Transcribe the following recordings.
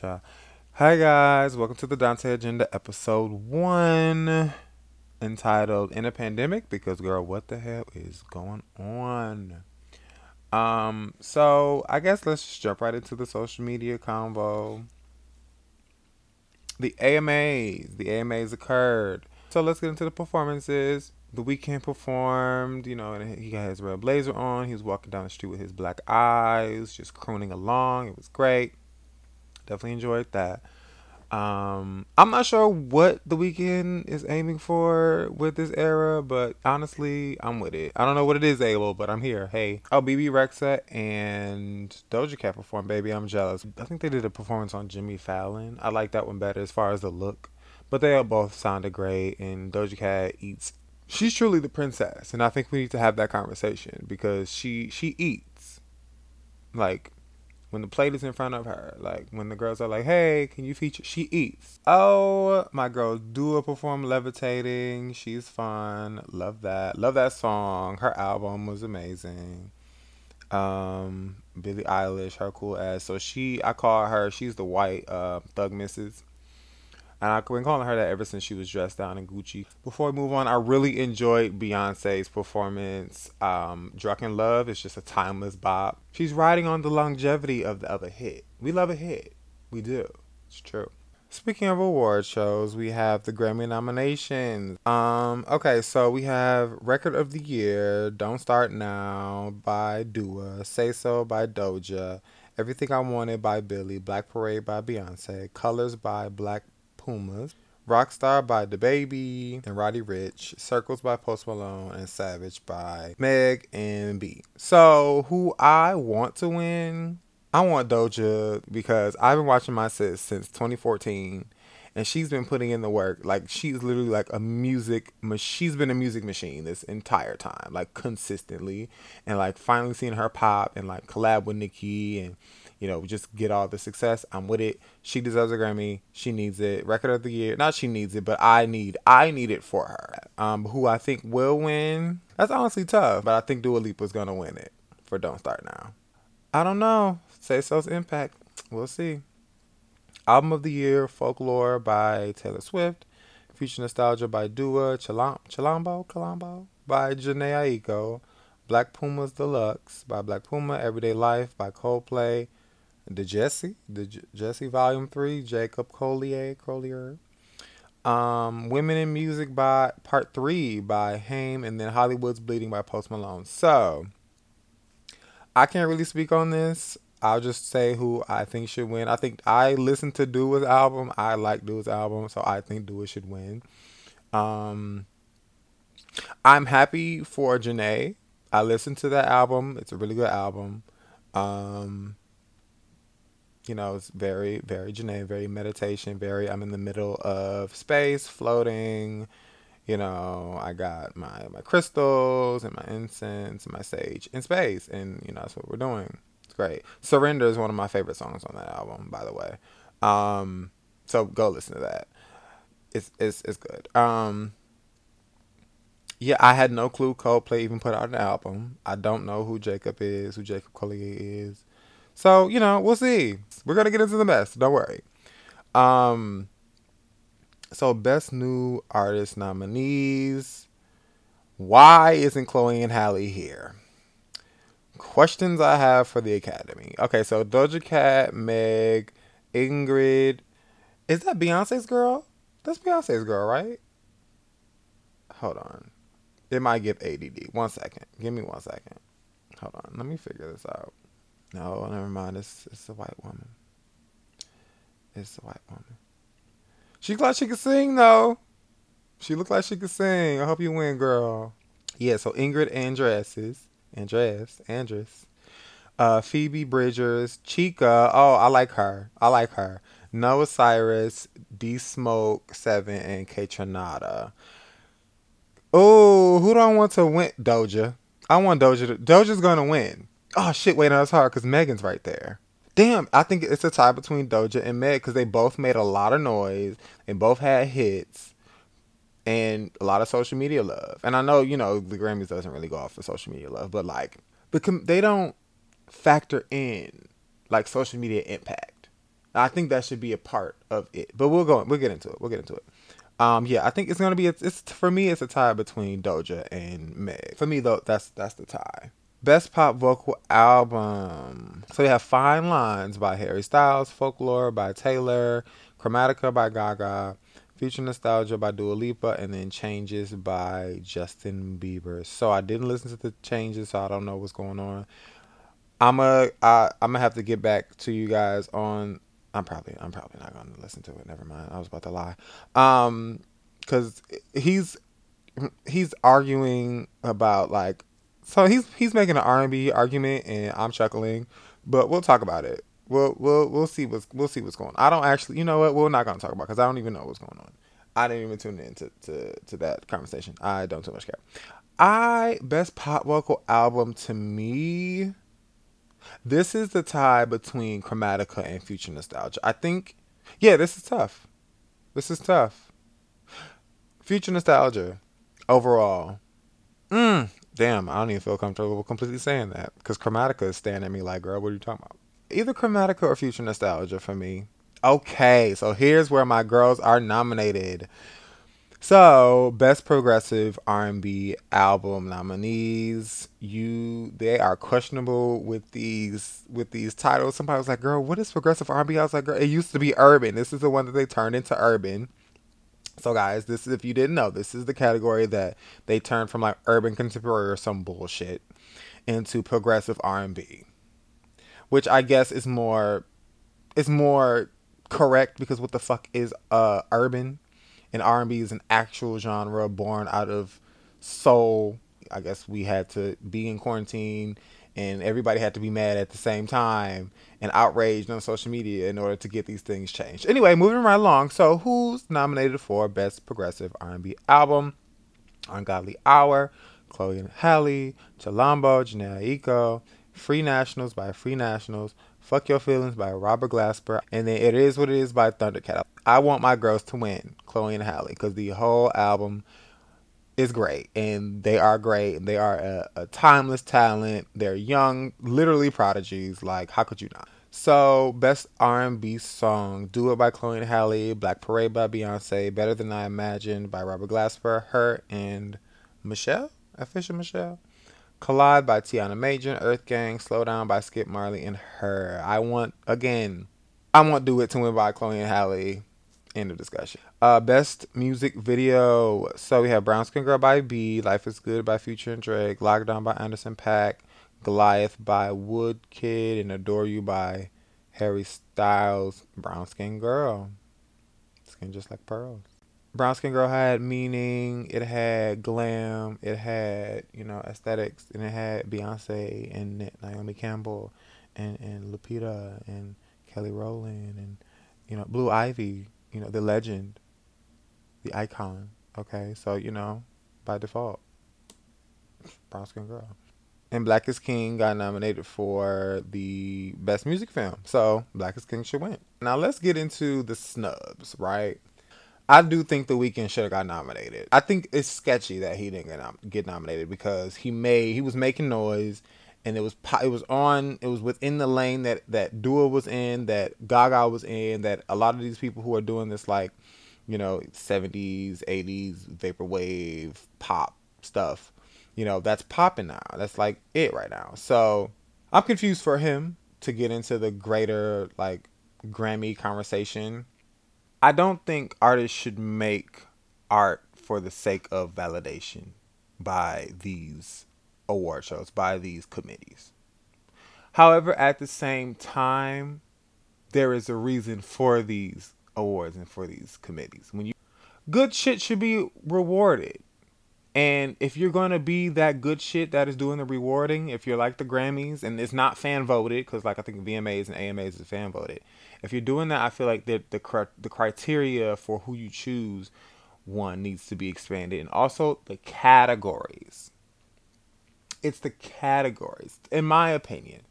child. Hi guys, welcome to the Donte Agenda episode one, entitled "In a Pandemic." Because girl, what the hell is going on? Um, so I guess let's just jump right into the social media convo. The AMAs, the AMAs occurred. So let's get into the performances. The Weeknd performed, you know, and he got his red blazer on. He was walking down the street with his black eyes, just crooning along. It was great. Definitely enjoyed that. Um, I'm not sure what the Weeknd is aiming for with this era, but honestly, I'm with it. I don't know what it is, Abel, but I'm here. Hey, oh, Bebe Rexha and Doja Cat performed "Baby I'm Jealous." I think they did a performance on Jimmy Fallon. I like that one better as far as the look, but they both sounded great. And Doja Cat eats. She's truly the princess, and I think we need to have that conversation because she she eats like when the plate is in front of her, like when the girls are like, "Hey, can you feature?" She eats. Oh, my girl Dua perform "Levitating." She's fun. Love that. Love that song. Her album was amazing. Um, Billie Eilish, her cool ass. So she, I call her. She's the white uh, thug missus. And I've been calling her that ever since she was dressed down in Gucci. Before we move on, I really enjoyed Beyonce's performance. Um, Drunk in Love is just a timeless bop. She's riding on the longevity of the other hit. We love a hit. We do. It's true. Speaking of award shows, we have the Grammy nominations. Um, okay, so we have Record of the Year, Don't Start Now by Dua, Say So by Doja, Everything I Wanted by Billy, Black Parade by Beyonce, Colors by Black Pumas, Rockstar by DaBaby and Roddy Ricch, Circles by Post Malone, and Savage by Meg and B. So, who I want to win, I want Doja because I've been watching my sis since 2014 and she's been putting in the work. Like she's literally like a music. She's been a music machine this entire time, like consistently, and like finally seeing her pop and like collab with Nicki and you know, just get all the success. I'm with it. She deserves a Grammy. She needs it. Record of the year. Not she needs it, but I need I need it for her. Um, who I think will win. That's honestly tough, but I think Dua Lipa's gonna win it for Don't Start Now. I don't know. Say so's impact. We'll see. Album of the year, Folklore by Taylor Swift. Future Nostalgia by Dua. Chalam- Chalambo? By Jhené Aiko. Black Pumas Deluxe by Black Puma. Everyday Life by Coldplay the Jesse, the J- Jesse Volume Three, Jacob Collier, Collier. Um, Women in Music by Part Three by Haim, and then Hollywood's Bleeding by Post Malone. So, I can't really speak on this. I'll just say who I think should win. I think I listened to Dua's album. I like Dua's album, so I think Dua should win. Um, I'm happy for Jhené. I listened to that album. It's a really good album. Um, you know, it's very, very Jhené, very meditation, very I'm in the middle of space, floating. You know, I got my my crystals and my incense and my sage in space, and you know that's what we're doing. It's great. Surrender is one of my favorite songs on that album, by the way. Um, so go listen to that. It's it's it's good. Um, yeah, I had no clue Coldplay even put out an album. I don't know who Jacob is, who Jacob Collier is. So, you know, we'll see. We're gonna get into the mess. Don't worry. Um so best new artist nominees. Why isn't Chloe and Halle here? Questions I have for the Academy. Okay, so Doja Cat, Meg, Ingrid. Is that Beyonce's girl? That's Beyonce's girl, right? Hold on. It might give ADD. One second. Give me one second. Hold on. Let me figure this out. No, never mind. It's it's a white woman. It's a white woman. She glad she could sing though. She looked like she could sing. I hope you win, girl. Yeah, so Ingrid Andress, Andress, Andress. Uh, Phoebe Bridgers, Chika. Oh, I like her. I like her. Noah Cyrus, D Smoke, Seven, and Kaytranada. Oh, who do I want to win? Doja. I want Doja. To, Doja's gonna win. Oh shit! Wait, no, that's hard because Megan's right there. Damn, I think it's a tie between Doja and Meg because they both made a lot of noise and both had hits and a lot of social media love. And I know you know the Grammys doesn't really go off for social media love, but like, because they don't factor in like social media impact. I think that should be a part of it. But we'll go. We'll get into it. We'll get into it. Um, yeah, I think it's gonna be. It's, it's for me. It's a tie between Doja and Meg. For me, though, that's that's the tie. Best pop vocal album. So we have Fine Lines by Harry Styles, Folklore by Taylor, Chromatica by Gaga, Future Nostalgia by Dua Lipa, and then Changes by Justin Bieber. So I didn't listen to the changes, so I don't know what's going on. I'm a I, I'm gonna have to get back to you guys on. I'm probably I'm probably not gonna listen to it. Never mind. I was about to lie. Um, because he's he's arguing about like so he's he's making an R and B argument, and I'm chuckling, but we'll talk about it. We'll we'll we'll see what's we'll see what's going. on. I don't actually, you know what? We're not gonna talk about because I don't even know what's going on. I didn't even tune in to, to, to that conversation. I don't too much care. I best pop vocal album to me. This is the tie between Chromatica and Future Nostalgia. I think, yeah, this is tough. This is tough. Future Nostalgia, overall. Mm, damn, I don't even feel comfortable completely saying that because Chromatica is staring at me like, girl, what are you talking about? Either Chromatica or Future Nostalgia for me. Okay, so here's where my girls are nominated. So, best progressive R&B album nominees. You they are questionable with these with these titles. Somebody was like, "Girl, what is progressive R&B?" I was like, "Girl, it used to be urban. This is the one that they turned into urban." So, guys, this is if you didn't know, this is the category that they turned from like urban contemporary or some bullshit into progressive R&B, which I guess is more is more correct because what the fuck is uh urban and R&B is an actual genre born out of soul. I guess we had to be in quarantine and everybody had to be mad at the same time and outraged on social media in order to get these things changed. Anyway, moving right along. So, who's nominated for best progressive R&B album? Ungodly Hour, Chloe and Halle, Chilombo, Jhené Aiko, Free Nationals by Free Nationals, Fuck Your Feelings by Robert Glasper, and then It Is What It Is by Thundercat. I want my girls to win, Chloe and Halle, because the whole album is great, and they are great, and they are a, a timeless talent. They're young, literally prodigies. Like, how could you not? So, best R&B song: "Do It" by Chloe and Halle, "Black Parade" by Beyonce, "Better Than I Imagined" by Robert Glasper, "Her" and Michelle, official Michelle. Collide by Tiana Major, Earth Gang, Slow Down by Skip Marley, and Her. I want, again, I want Do It to win by Chloe and Halle. End of discussion. Uh, best music video. So we have Brown Skin Girl by B, Life is Good by Future and Drake, Lockdown by Anderson .Paak, Goliath by Woodkid, and Adore You by Harry Styles. Brown Skin Girl. Skin just like pearls brown skin girl had meaning it had glam it had you know aesthetics and it had beyonce and naomi campbell and and lupita and kelly rowland and you know blue ivy you know the legend the icon okay so you know by default brown skin girl and Black is King got nominated for the best music film. So Black is King should win. Now let's get into the snubs, right? I do think The Weeknd should have got nominated. I think it's sketchy that he didn't get, nom- get nominated because he made he was making noise, and it was it was on it was within the lane that that Dua was in, that Gaga was in, that a lot of these people who are doing this like, you know, seventies, eighties vaporwave pop stuff, you know, that's popping now. That's like it right now. So I'm confused for him to get into the greater like Grammy conversation I don't think artists should make art for the sake of validation by these award shows, by these committees. However, at the same time, there is a reason for these awards and for these committees. When you good shit should be rewarded. And if you're going to be that good shit that is doing the rewarding, if you're like the Grammys and it's not fan voted, because like I think VMAs and AMAs is fan voted, if you're doing that, I feel like the the the criteria for who you choose one needs to be expanded, and also the categories. It's the categories, in my opinion.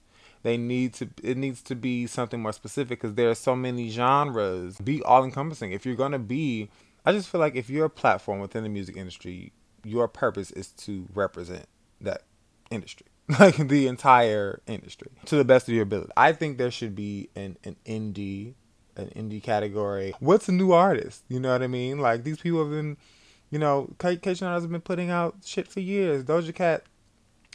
They need to. It needs to be something more specific because there are so many genres. Be all encompassing. If you're gonna be, I just feel like if you're a platform within the music industry, your purpose is to represent that industry like the entire industry to the best of your ability. I think there should be an, an indie an indie category. What's a new artist? You know what I mean? Like these people have been, you know, K has been putting out shit for years. Doja Cat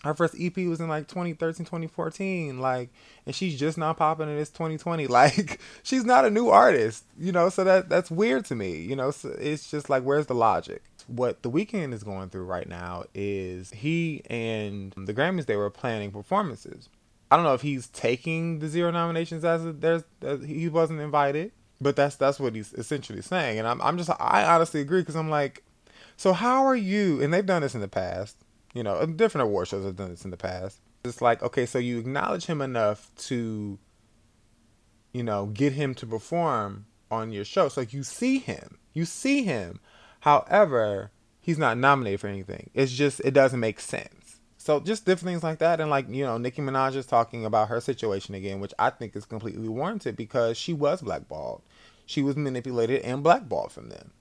her first EP was in like 2013, 2014. Like, and she's just not popping in this 2020. Like, she's not a new artist, you know. So that that's weird to me, you know. So it's just like, where's the logic? What the Weeknd is going through right now is he and the Grammys they were planning performances. I don't know if he's taking the zero nominations as a, there's as he wasn't invited, but that's that's what he's essentially saying. And I'm I'm just I honestly agree because I'm like, so how are you? And they've done this in the past you know, different award shows have done this in the past. It's like, okay, so you acknowledge him enough to, you know, get him to perform on your show. So you see him. You see him. However, he's not nominated for anything. It's just it doesn't make sense. So just different things like that, and like you know, Nicki Minaj is talking about her situation again, which I think is completely warranted because she was blackballed. She was manipulated and blackballed from them.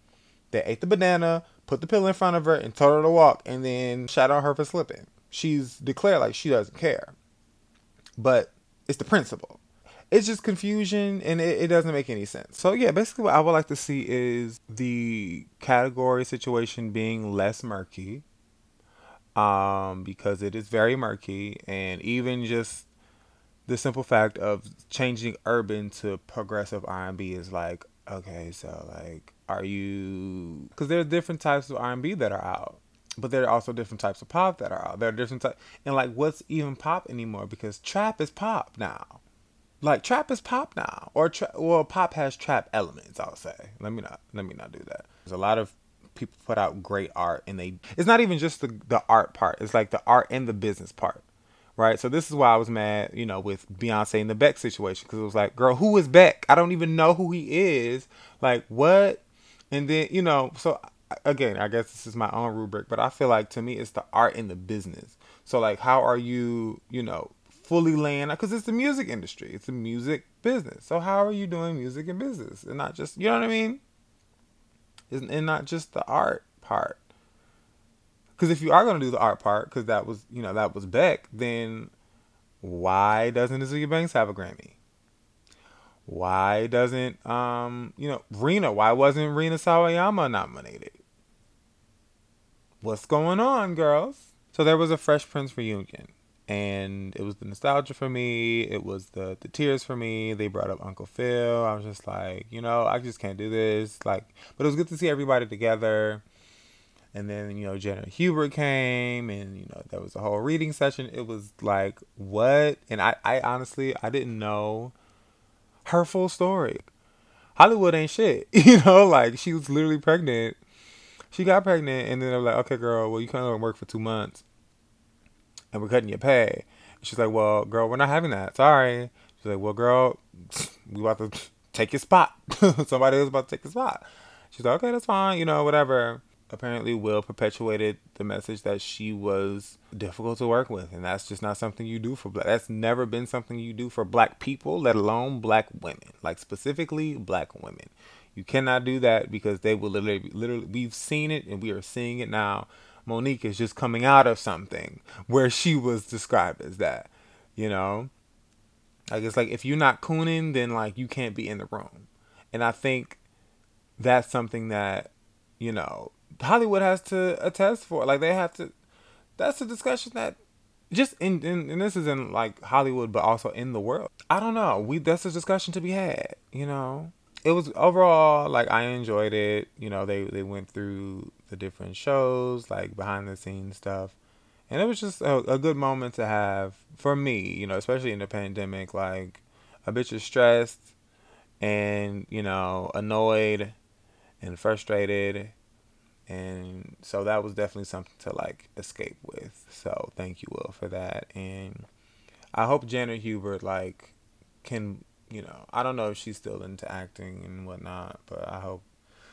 They ate the banana, put the pill in front of her, and told her to walk, and then shot on her for slipping. She's declared like she doesn't care. But it's the principle. It's just confusion and it, it doesn't make any sense. So, yeah, basically, what I would like to see is the category situation being less murky um, because it is very murky. And even just the simple fact of changing urban to progressive R&B is like, okay, so like are you because there are different types of r&b that are out but there are also different types of pop that are out. There are different types and like what's even pop anymore? Because trap is pop now. Like trap is pop now or tra- well pop has trap elements i'll say. Let me not let me not do that. There's a lot of people put out great art and they it's not even just the, the art part. It's like the art and the business part right? So this is why I was mad, you know, with Beyonce and the Beck situation because it was like, girl, who is Beck? I don't even know who he is. Like, what? And then, you know, so again, I guess this is my own rubric, but I feel like to me it's the art and the business. So like how are you, you know, fully laying because it's the music industry. It's the music business. So how are you doing music and business and not just, you know what I mean? And not just the art part. Because if you are going to do the art part, because that was, you know, that was Beck, then why doesn't Azealia Banks have a Grammy? Why doesn't um you know Rina? Why wasn't Rina Sawayama nominated? What's going on, girls? So there was a Fresh Prince reunion, and it was the nostalgia for me. It was the the tears for me. They brought up Uncle Phil. I was just like, you know, I just can't do this. Like, but it was good to see everybody together. And then you know Janet Hubert came, and you know there was a whole reading session. It was like what? And I I honestly I didn't know her full story. Hollywood ain't shit. You know, like she was literally pregnant. She got pregnant and then they're like, okay, girl, well, you can't work for two months and we're cutting your pay. She's like, well, girl, we're not having that. Sorry. She's like, well, girl, we about to take your spot. Somebody else about to take your spot. She's like, okay, that's fine. You know, whatever apparently Will perpetuated the message that she was difficult to work with, and that's just not something you do for black. That's never been something you do for black people, let alone black women. Like specifically black women, you cannot do that because they will literally, literally. We've seen it, and we are seeing it now. Mo'Nique is just coming out of something where she was described as that, you know. Like it's like if you're not cooning, then like you can't be in the room, and I think that's something that you know Hollywood has to attest for. Like they have to. That's a discussion that just in, in and this is in like Hollywood, but also in the world. I don't know. We that's a discussion to be had. You know, it was overall like I enjoyed it. You know, they they went through the different shows, like behind the scenes stuff, and it was just a, a good moment to have for me. You know, especially in the pandemic, like a bitch is stressed and you know annoyed and frustrated and so that was definitely something to like escape with. So thank you will for that. And i hope janet hubert like can you know i don't know if she's still into acting and whatnot but i hope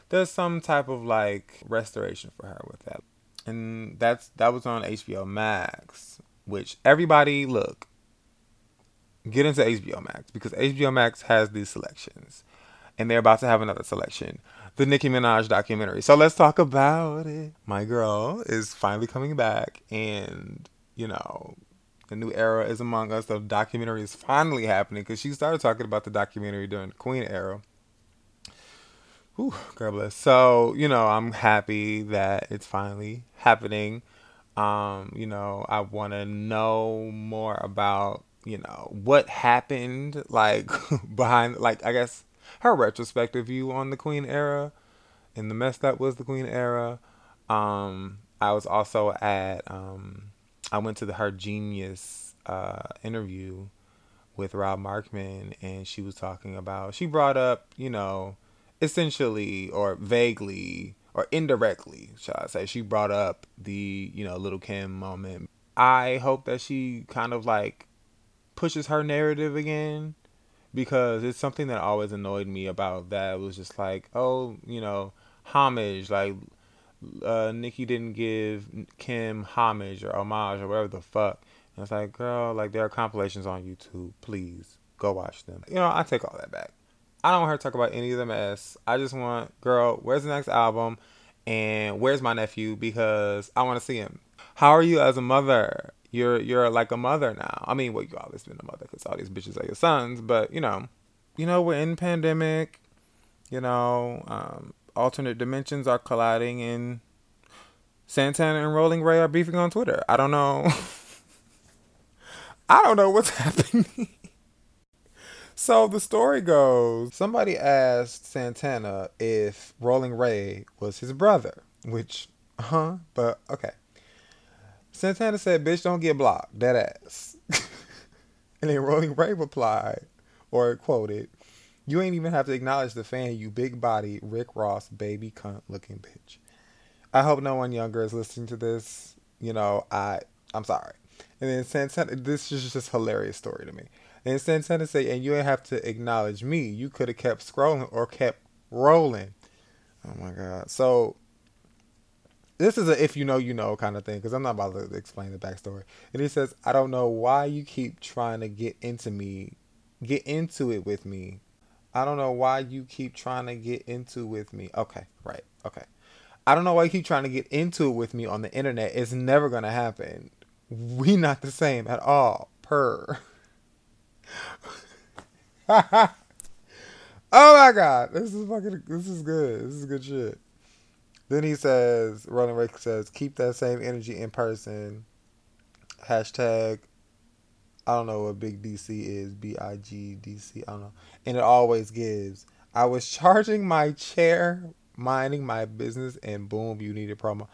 there's some type of like restoration for her with that. And that's that was on hbo max which everybody look get into hbo max because hbo max has these selections and they're about to have another selection the Nicki Minaj documentary. So let's talk about it. My girl is finally coming back, and you know, the new era is among us. The documentary is finally happening because she started talking about the documentary during the Queen era. Whew, God bless. So, you know, I'm happy that it's finally happening. Um, you know, I want to know more about, you know, what happened, like, behind, like, I guess her retrospective view on the Queen era and the mess that was the Queen era. Um, I was also at, um, I went to the Her Genius uh, interview with Rob Markman, and she was talking about, she brought up, you know, essentially or vaguely or indirectly, shall I say, she brought up the, you know, Little Kim moment. I hope that she kind of like pushes her narrative again because it's something that always annoyed me about that. It was just like, oh, you know, homage, like uh, Nicki didn't give Kim homage or homage or whatever the fuck. And it's like, girl, like there are compilations on YouTube. Please go watch them. You know, I take all that back. I don't want her to talk about any of the mess. I just want, girl, where's the next album? And where's my nephew? Because I want to see him. How are you as a mother? You're you're like a mother now. I mean, well, you always been a mother because all these bitches are your sons. But you know, you know, we're in pandemic. You know, um, alternate dimensions are colliding, and Santana and Rolling Ray are beefing on Twitter. I don't know. I don't know what's happening. So the story goes somebody asked Santana if Rolling Ray was his brother, which, huh? But okay. Santana said, bitch, don't get blocked. That ass. and then Rolling Ray replied, or quoted, you ain't even have to acknowledge the fan, you big body, Rick Ross, baby cunt looking bitch. I hope no one younger is listening to this. You know, I I'm sorry. And then Santana this is just a hilarious story to me. And Santana say, and you didn't have to acknowledge me. You could have kept scrolling or kept rolling. Oh my God. So this is a if you know you know kind of thing because I'm not about to explain the backstory. And he says, I don't know why you keep trying to get into me, get into it with me. I don't know why you keep trying to get into with me. Okay, right. Okay. I don't know why you keep trying to get into it with me on the internet. It's never gonna happen. We not the same at all. Per. oh my god, this is fucking. This is good. This is good shit. Then he says, Rolling Ray says, keep that same energy in person. Hashtag, I don't know what big DC is. B I G D C. I don't know. And it always gives. I was charging my chair, minding my business, and boom, you need a promo.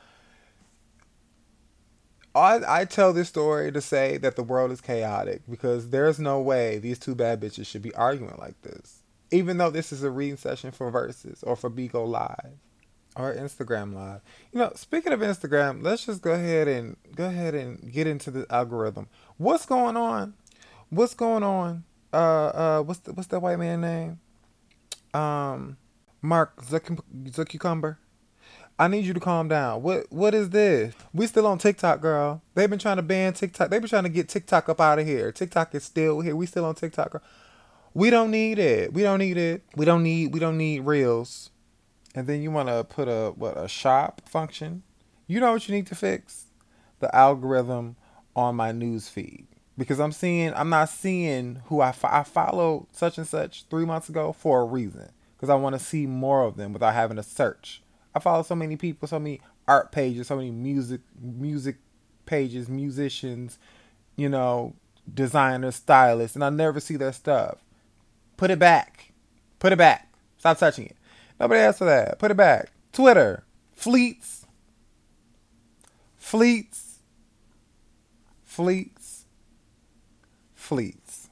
I, I tell this story to say that the world is chaotic because there's no way these two bad bitches should be arguing like this. Even though this is a reading session for Verzuz or for Bigo Live or Instagram Live. You know, speaking of Instagram, let's just go ahead and go ahead and get into the algorithm. What's going on? What's going on? Uh, uh, what's the, what's that white man name? Um, Mark Zuck Zuccucumber. I need you to calm down. What what is this? We still on TikTok, girl. They've been trying to ban TikTok. They've been trying to get TikTok up out of here. TikTok is still here. We still on TikTok. Girl. We don't need it. We don't need it. We don't need we don't need reels. And then you want to put a what a shop function. You know what you need to fix? The algorithm on my news feed because I'm seeing I'm not seeing who I, fo- I followed such and such 3 months ago for a reason because I want to see more of them without having to search. I follow so many people, so many art pages, so many music music pages, musicians, you know, designers, stylists, and I never see their stuff. Put it back. Put it back. Stop touching it. Nobody asked for that. Put it back. Twitter. Fleets. Fleets. Fleets. Fleets.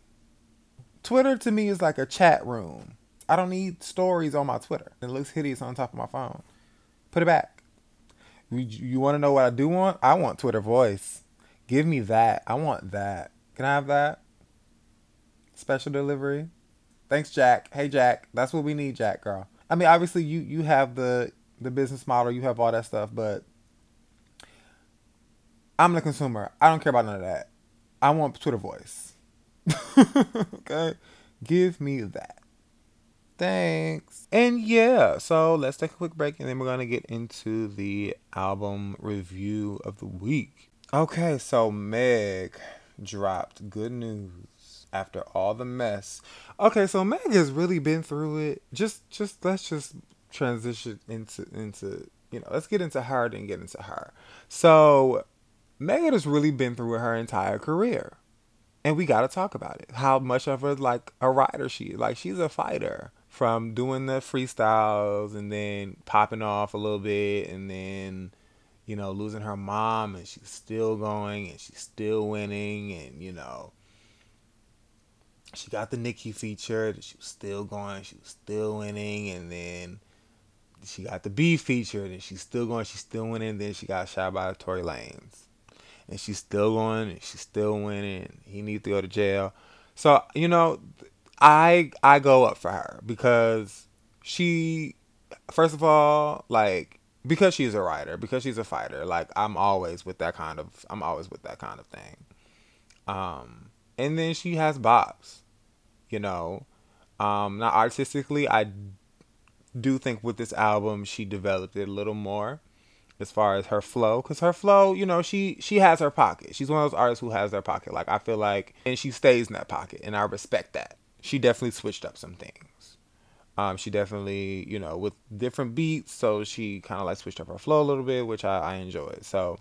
Twitter to me is like a chat room. I don't need stories on my Twitter. It looks hideous on top of my phone. Put it back. You, you want to know what I do want? I want Twitter voice. Give me that. I want that. Can I have that? Special delivery. Thanks, Jack. Hey, Jack. That's what we need, Jack, girl. I mean, obviously, you you have the the business model, you have all that stuff, but I'm the consumer. I don't care about none of that. I want Twitter voice. okay, give me that. Thanks. And yeah, so let's take a quick break and then we're to get into the album review of the week. Okay, so Meg dropped good news after all the mess. Okay, so Meg has really been through it. Just just let's just transition into into you know let's get into her and get into her. So Megan has really been through her entire career. And we gotta talk about it. How much of her like a rider she is. Like she's a fighter. From doing the freestyles and then popping off a little bit and then, you know, losing her mom and she's still going and she's still winning and, you know, she got the Nicki feature. She was still going. She was still winning, and then she got the B feature, and she's still going. She's still winning. Then she got shot by Tory Lanez, and she's still going. And she's still winning. He needs to go to jail. So you know, I I go up for her because she, first of all, like because she's a writer, because she's a fighter. Like I'm always with that kind of. I'm always with that kind of thing. Um, and then she has bops you know. Um, not artistically, I do think with this album she developed it a little more as far as her flow because her flow you know she she has her pocket. She's one of those artists who has their pocket. Like i feel like and she stays in that pocket and i respect that. She definitely switched up some things. Um she definitely you know with different beats so she kind of like switched up her flow a little bit which i, I enjoyed. So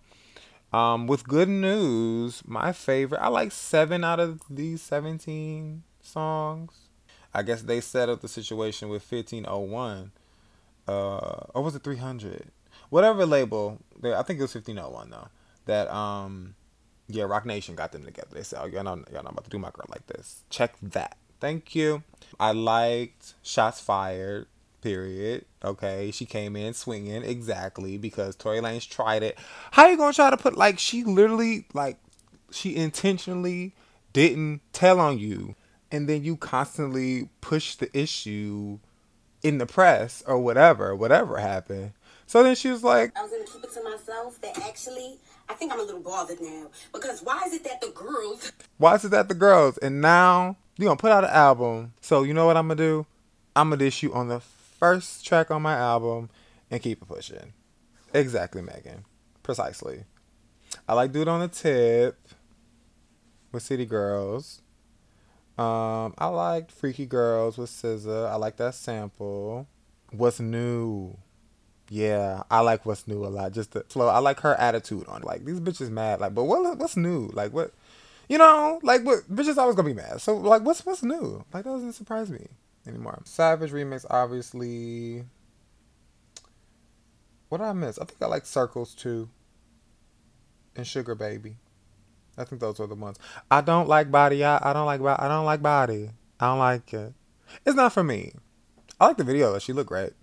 um with good news my favorite i like seven out of these 17 songs. I guess they set up the situation with 1501. Uh, or was it 300? Whatever label. I think it was 1501 though. That um, yeah, Roc Nation got them together. They said, "Oh, y'all not, y'all not about to do my girl like this." Check that. Thank you. I liked Shots Fired. Period. Okay, she came in swinging exactly because Tory Lanez tried it. How you gonna try to put like she literally like she intentionally didn't tell on you and then you constantly push the issue in the press or whatever, whatever happened. So then she was like, I was gonna keep it to myself. That actually, I think I'm a little bothered now because why is it that the girls? Why is it that the girls? And now you're gonna put out an album. So you know what I'm gonna do? I'm gonna dish you on the first track on my album and keep it pushing. Exactly, Megan. Precisely. I like do it on the tip with City Girls. Um, I liked Freaky Girls with SZA. I like that sample. What's new? Yeah, I like what's new a lot. Just the flow. I like her attitude on it. Like these bitches mad. Like, but what? What's new? Like what? You know, like what? Bitches always gonna be mad. So like, what's what's new? Like that doesn't surprise me anymore. Savage remix, obviously. What did I miss? I think I like Circles too. And Sugar Baby. I think those are the ones. I don't like body. I, I don't like I don't like body. I don't like it. It's not for me. I like the video. She looked great.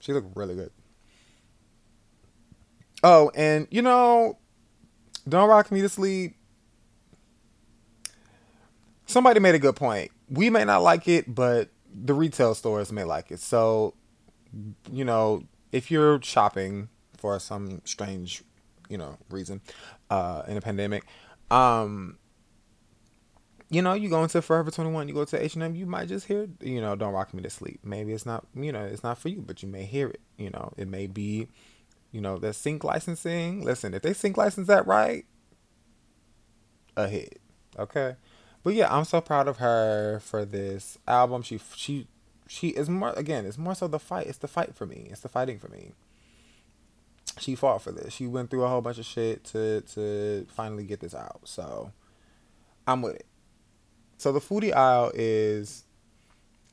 She looked really good. Oh, and you know, don't rock me to sleep. Somebody made a good point. We may not like it, but the retail stores may like it. So, you know, if you're shopping for some strange, you know, reason uh, in a pandemic, um, you know, you go into Forever 21, you go to H&M, you might just hear, you know, Don't Rock Me to Sleep. Maybe it's not, you know, it's not for you, but you may hear it. You know, it may be, you know, that sync licensing. Listen, if they sync license that right, a hit. Okay? But yeah, I'm so proud of her for this album. She she she is more again, it's more so the fight. It's the fight for me. It's the fighting for me she fought for this. She went through a whole bunch of shit to to finally get this out. So I'm with it. So the foodie aisle is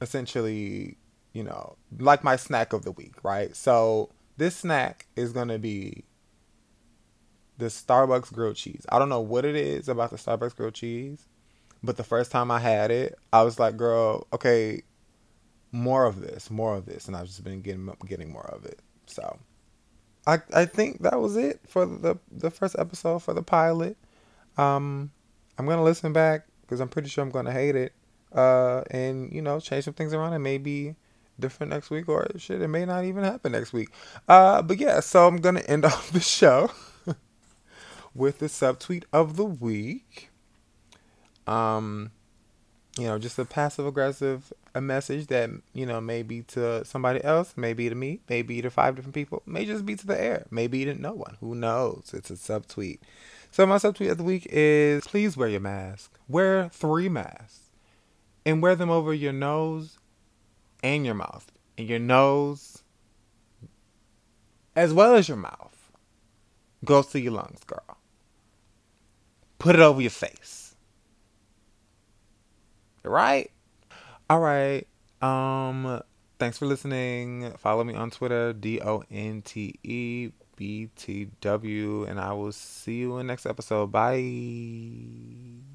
essentially, you know, like my snack of the week, right? So this snack is gonna be the Starbucks grilled cheese. I don't know what it is about the Starbucks grilled cheese, but the first time I had it, I was like, "Girl, okay, more of this, more of this," and I've just been getting getting more of it. So I I think that was it for the the first episode for the pilot. Um, I'm gonna listen back because I'm pretty sure I'm gonna hate it. Uh, and you know, change some things around. and maybe different next week, or shit, it may not even happen next week. Uh, but yeah, so I'm gonna end off the show with the subtweet of the week. Um, you know, just a passive aggressive a message that, you know, maybe to somebody else, maybe to me, maybe to five different people, may just be to the air, maybe to no one. Who knows? It's a subtweet. So my subtweet of the week is please wear your mask. Wear three masks. And wear them over your nose and your mouth. And your nose as well as your mouth goes to your lungs, girl. Put it over your face. Right? All right. Um thanks for listening. Follow me on Twitter, D O N T E B T W, and I will see you in the next episode. Bye.